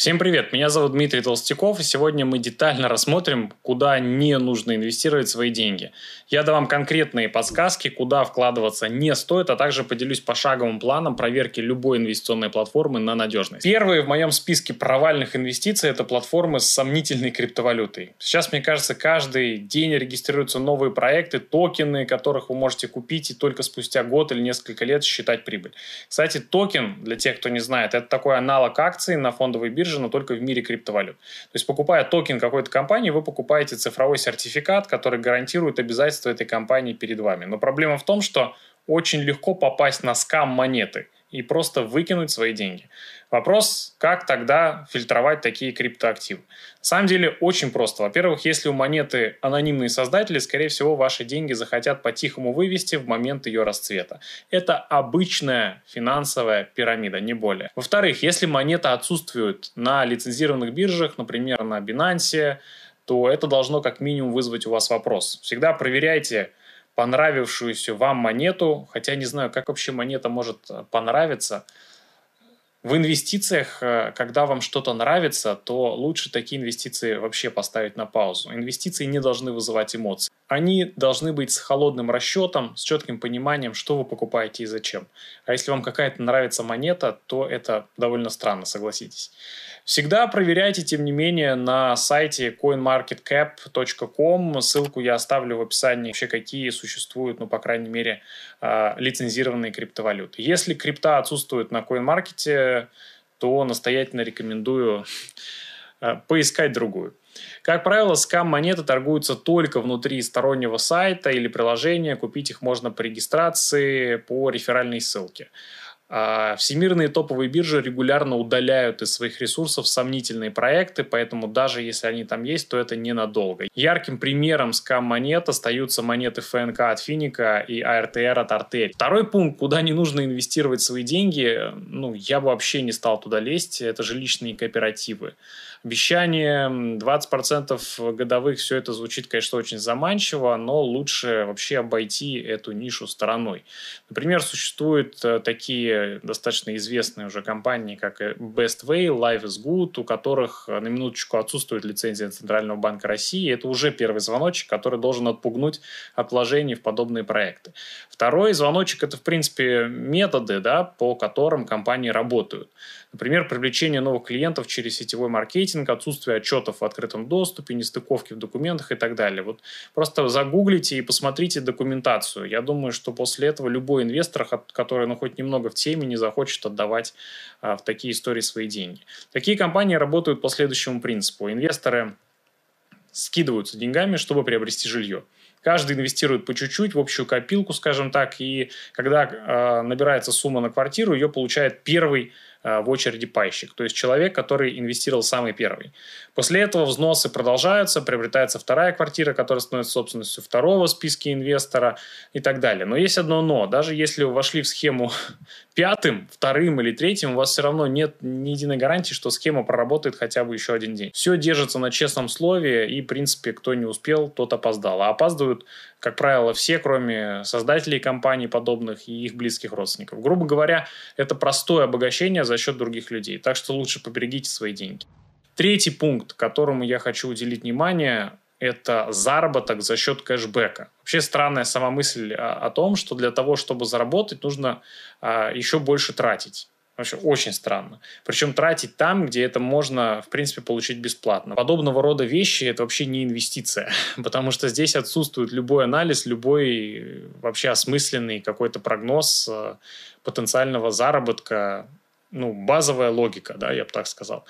Всем привет, меня зовут Дмитрий Толстяков, и сегодня мы детально рассмотрим, куда не нужно инвестировать свои деньги. Я дам вам конкретные подсказки, куда вкладываться не стоит, а также поделюсь пошаговым планом проверки любой инвестиционной платформы на надежность. Первые в моем списке провальных инвестиций – это платформы с сомнительной криптовалютой. Сейчас, мне кажется, каждый день регистрируются новые проекты, токены, которых вы можете купить и только спустя год или несколько лет считать прибыль. Кстати, токен, для тех, кто не знает, это такой аналог акций на фондовой бирже, но только в мире криптовалют. То есть, покупая токен какой-то компании, вы покупаете цифровой сертификат, который гарантирует обязательства этой компании перед вами. Но проблема в том, что очень легко попасть на scam монеты и просто выкинуть свои деньги. Вопрос, как тогда фильтровать такие криптоактивы? На самом деле очень просто. Во-первых, если у монеты анонимные создатели, скорее всего, ваши деньги захотят по-тихому вывести в момент ее расцвета. Это обычная финансовая пирамида, не более. Во-вторых, если монета отсутствует на лицензированных биржах, например, на Binance, то это должно как минимум вызвать у вас вопрос. Всегда проверяйте понравившуюся вам монету, хотя не знаю, как вообще монета может понравиться – в инвестициях, э, когда вам что-то нравится, то лучше такие инвестиции вообще поставить на паузу. Инвестиции не должны вызывать эмоции. Они должны быть с холодным расчетом, с четким пониманием, что вы покупаете и зачем. А если вам какая-то нравится монета, то это довольно странно, согласитесь. Всегда проверяйте, тем не менее, на сайте coinmarketcap.com. Ссылку я оставлю в описании, вообще какие существуют, ну, по крайней мере, а, лицензированные криптовалюты. Если крипта отсутствует на CoinMarket, то настоятельно рекомендую а, поискать другую. Как правило, скам-монеты торгуются только внутри стороннего сайта или приложения. Купить их можно по регистрации по реферальной ссылке. А, всемирные топовые биржи регулярно удаляют из своих ресурсов сомнительные проекты, поэтому даже если они там есть, то это ненадолго. Ярким примером скам-монет остаются монеты ФНК от Финика и АРТР от Артель. Второй пункт, куда не нужно инвестировать свои деньги, ну, я бы вообще не стал туда лезть, это жилищные кооперативы. Обещание 20% годовых, все это звучит, конечно, очень заманчиво, но лучше вообще обойти эту нишу стороной. Например, существуют э, достаточно известные уже компании, как Best Way, Life is Good, у которых на минуточку отсутствует лицензия Центрального банка России. Это уже первый звоночек, который должен отпугнуть от вложений в подобные проекты. Второй звоночек – это, в принципе, методы, да, по которым компании работают. Например, привлечение новых клиентов через сетевой маркетинг, отсутствие отчетов в открытом доступе, нестыковки в документах и так далее. Вот просто загуглите и посмотрите документацию. Я думаю, что после этого любой инвестор, который ну, хоть немного в теме, не захочет отдавать а, в такие истории свои деньги. Такие компании работают по следующему принципу. Инвесторы скидываются деньгами, чтобы приобрести жилье. Каждый инвестирует по чуть-чуть в общую копилку, скажем так, и когда э, набирается сумма на квартиру, ее получает первый в очереди пайщик, то есть человек, который инвестировал самый первый. После этого взносы продолжаются, приобретается вторая квартира, которая становится собственностью второго в списке инвестора и так далее. Но есть одно но. Даже если вы вошли в схему пятым, вторым или третьим, у вас все равно нет ни единой гарантии, что схема проработает хотя бы еще один день. Все держится на честном слове, и, в принципе, кто не успел, тот опоздал. А опаздывают, как правило, все, кроме создателей компаний подобных и их близких родственников. Грубо говоря, это простое обогащение за счет других людей. Так что лучше поберегите свои деньги. Третий пункт, которому я хочу уделить внимание, это заработок за счет кэшбэка. Вообще странная сама мысль о, о том, что для того, чтобы заработать, нужно а, еще больше тратить. Вообще очень странно. Причем тратить там, где это можно, в принципе, получить бесплатно. Подобного рода вещи – это вообще не инвестиция, потому что здесь отсутствует любой анализ, любой вообще осмысленный какой-то прогноз э, потенциального заработка ну, базовая логика, да, я бы так сказал.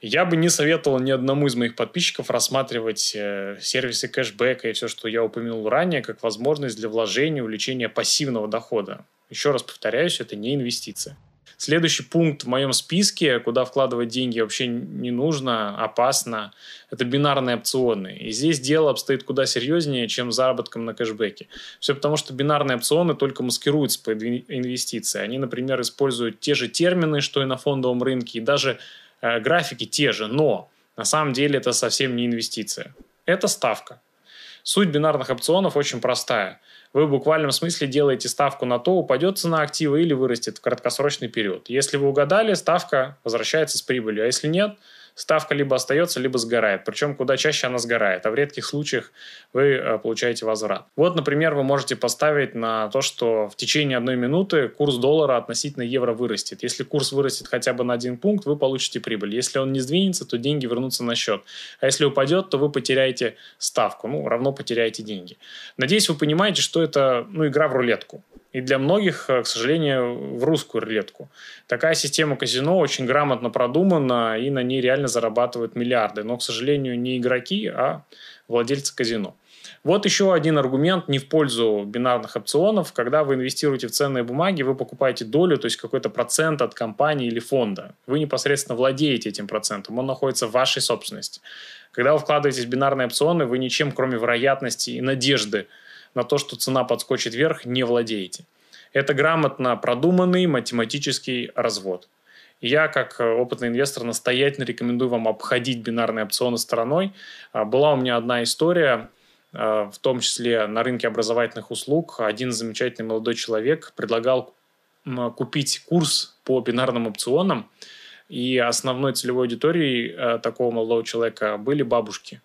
Я бы не советовал ни одному из моих подписчиков рассматривать э, сервисы кэшбэка и все, что я упомянул ранее, как возможность для вложения, увеличения пассивного дохода. Еще раз повторяюсь, это не инвестиция. Следующий пункт в моем списке, куда вкладывать деньги вообще не нужно, опасно, это бинарные опционы. И здесь дело обстоит куда серьезнее, чем заработком на кэшбэке. Все потому, что бинарные опционы только маскируются под инвестиции. Они, например, используют те же термины, что и на фондовом рынке, и даже э, графики те же, но на самом деле это совсем не инвестиция. Это ставка. Суть бинарных опционов очень простая. Вы в буквальном смысле делаете ставку на то, упадет цена актива или вырастет в краткосрочный период. Если вы угадали, ставка возвращается с прибылью, а если нет – ставка либо остается, либо сгорает. Причем куда чаще она сгорает, а в редких случаях вы э, получаете возврат. Вот, например, вы можете поставить на то, что в течение одной минуты курс доллара относительно евро вырастет. Если курс вырастет хотя бы на один пункт, вы получите прибыль. Если он не сдвинется, то деньги вернутся на счет. А если упадет, то вы потеряете ставку, ну, равно потеряете деньги. Надеюсь, вы понимаете, что это ну, игра в рулетку и для многих, э, к сожалению, в русскую рулетку. Такая система казино очень грамотно продумана, и на ней реально зарабатывают миллиарды. Но, к сожалению, не игроки, а владельцы казино. Вот еще один аргумент не в пользу бинарных опционов. Когда вы инвестируете в ценные бумаги, вы покупаете долю, то есть какой-то процент от компании или фонда. Вы непосредственно владеете этим процентом, он находится в вашей собственности. Когда вы вкладываетесь в бинарные опционы, вы ничем, кроме вероятности и надежды на то, что цена подскочит вверх, не владеете. Это грамотно продуманный математический развод. Я, как э, опытный инвестор, настоятельно рекомендую вам обходить бинарные опционы стороной. А, была у меня одна история, э, в том числе на рынке образовательных услуг. Один замечательный молодой человек предлагал купить курс по бинарным опционам, и основной целевой аудиторией э, такого молодого человека были бабушки.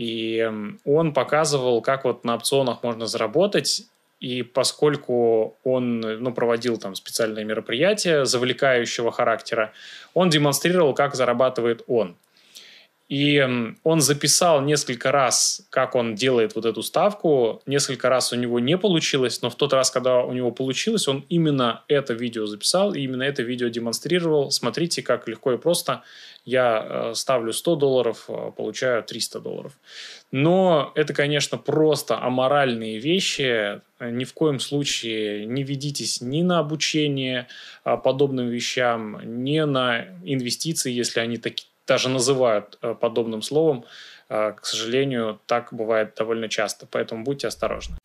И он показывал, как вот на опционах можно заработать. И поскольку он ну, проводил там специальные мероприятия завлекающего характера, он демонстрировал, как зарабатывает он. И он записал несколько раз, как он делает вот эту ставку. Несколько раз у него не получилось, но в тот раз, когда у него получилось, он именно это видео записал и именно это видео демонстрировал. Смотрите, как легко и просто я э, ставлю 100 долларов, э, получаю 300 долларов. Но это, конечно, просто аморальные вещи. Ни в коем случае не ведитесь ни на обучение а, подобным вещам, ни на инвестиции, если они такие даже называют э, подобным словом, э, к сожалению, так бывает довольно часто, поэтому будьте осторожны.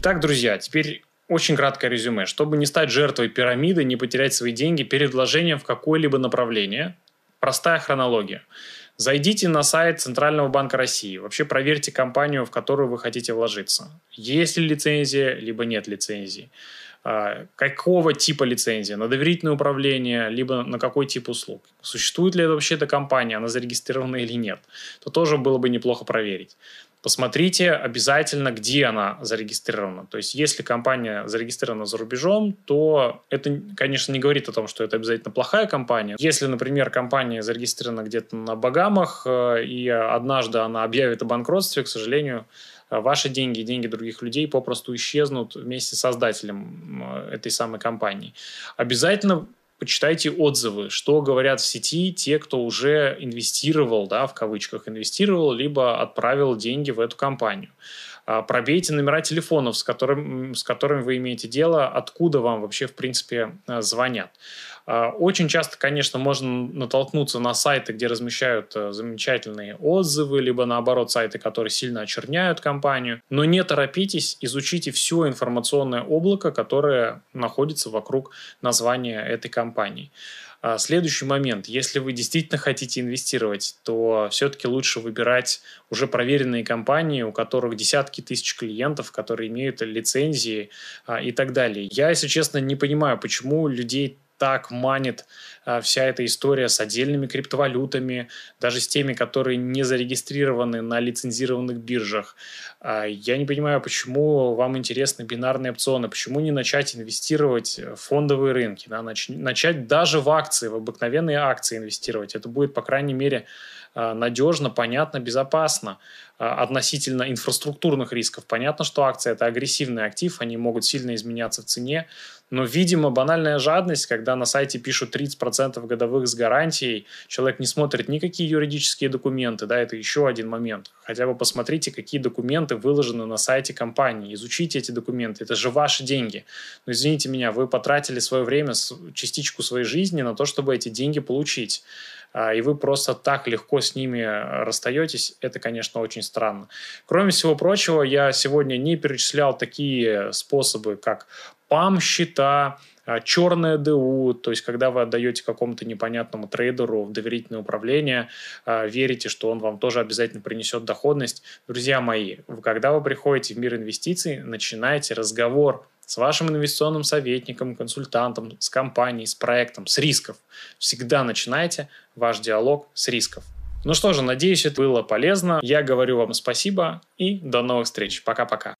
Так, друзья, теперь очень краткое резюме. Чтобы не стать жертвой пирамиды, не потерять свои деньги перед вложением в какое-либо направление, простая хронология. Зайдите на сайт Центрального банка России. Вообще проверьте компанию, в которую вы хотите вложиться. Есть ли лицензия, либо нет лицензии. А, какого типа лицензия, на доверительное управление, либо на какой тип услуг. Существует ли это вообще эта компания, она зарегистрирована или нет, то тоже было бы неплохо проверить. Посмотрите обязательно, где она зарегистрирована. То есть, если компания зарегистрирована за рубежом, то это, конечно, не говорит о том, что это обязательно плохая компания. Если, например, компания зарегистрирована где-то на Багамах, э, и однажды она объявит о банкротстве, к сожалению, ваши деньги деньги других людей попросту исчезнут вместе с создателем э, этой самой компании. Обязательно почитайте отзывы, что говорят в сети те, кто уже инвестировал, да, в кавычках инвестировал, либо отправил деньги в эту компанию. А, пробейте номера телефонов, с, которым, с которыми вы имеете дело, откуда вам вообще, в принципе, э, звонят. А, очень часто, конечно, можно натолкнуться на сайты, где размещают э, замечательные отзывы, либо наоборот сайты, которые сильно очерняют компанию. Но не торопитесь, изучите все информационное облако, которое находится вокруг названия этой компании. А, следующий момент. Если вы действительно хотите инвестировать, то все-таки лучше выбирать уже проверенные компании, у которых десятки тысяч клиентов, которые имеют лицензии а, и так далее. Я, если честно, не понимаю, почему людей так манит вся эта история с отдельными криптовалютами, даже с теми, которые не зарегистрированы на лицензированных биржах. А, я не понимаю, почему вам интересны бинарные опционы, почему не начать инвестировать в фондовые рынки, да, нач- начать даже в акции, в обыкновенные акции инвестировать. Это будет, по крайней мере, а, надежно, понятно, безопасно относительно инфраструктурных рисков. Понятно, что акции – это агрессивный актив, они могут сильно изменяться в цене, но, видимо, банальная жадность, когда на сайте пишут 30% годовых с гарантией, человек не смотрит никакие юридические документы, да, это еще один момент. Хотя бы посмотрите, какие документы выложены на сайте компании, изучите эти документы, это же ваши деньги. Но извините меня, вы потратили свое время, частичку своей жизни на то, чтобы эти деньги получить а, и вы просто так легко с ними расстаетесь, это, конечно, очень странно. Кроме всего прочего, я сегодня не перечислял такие способы, как ПАМ-счета, черное ДУ, то есть когда вы отдаете какому-то непонятному трейдеру в доверительное управление, а, верите, что он вам тоже обязательно принесет доходность. Друзья мои, когда вы приходите в мир инвестиций, начинайте разговор с вашим инвестиционным советником, консультантом, с компанией, с проектом, с рисков. Всегда начинайте ваш диалог с рисков. Ну что же, надеюсь, это было полезно. Я говорю вам спасибо и до новых встреч. Пока-пока.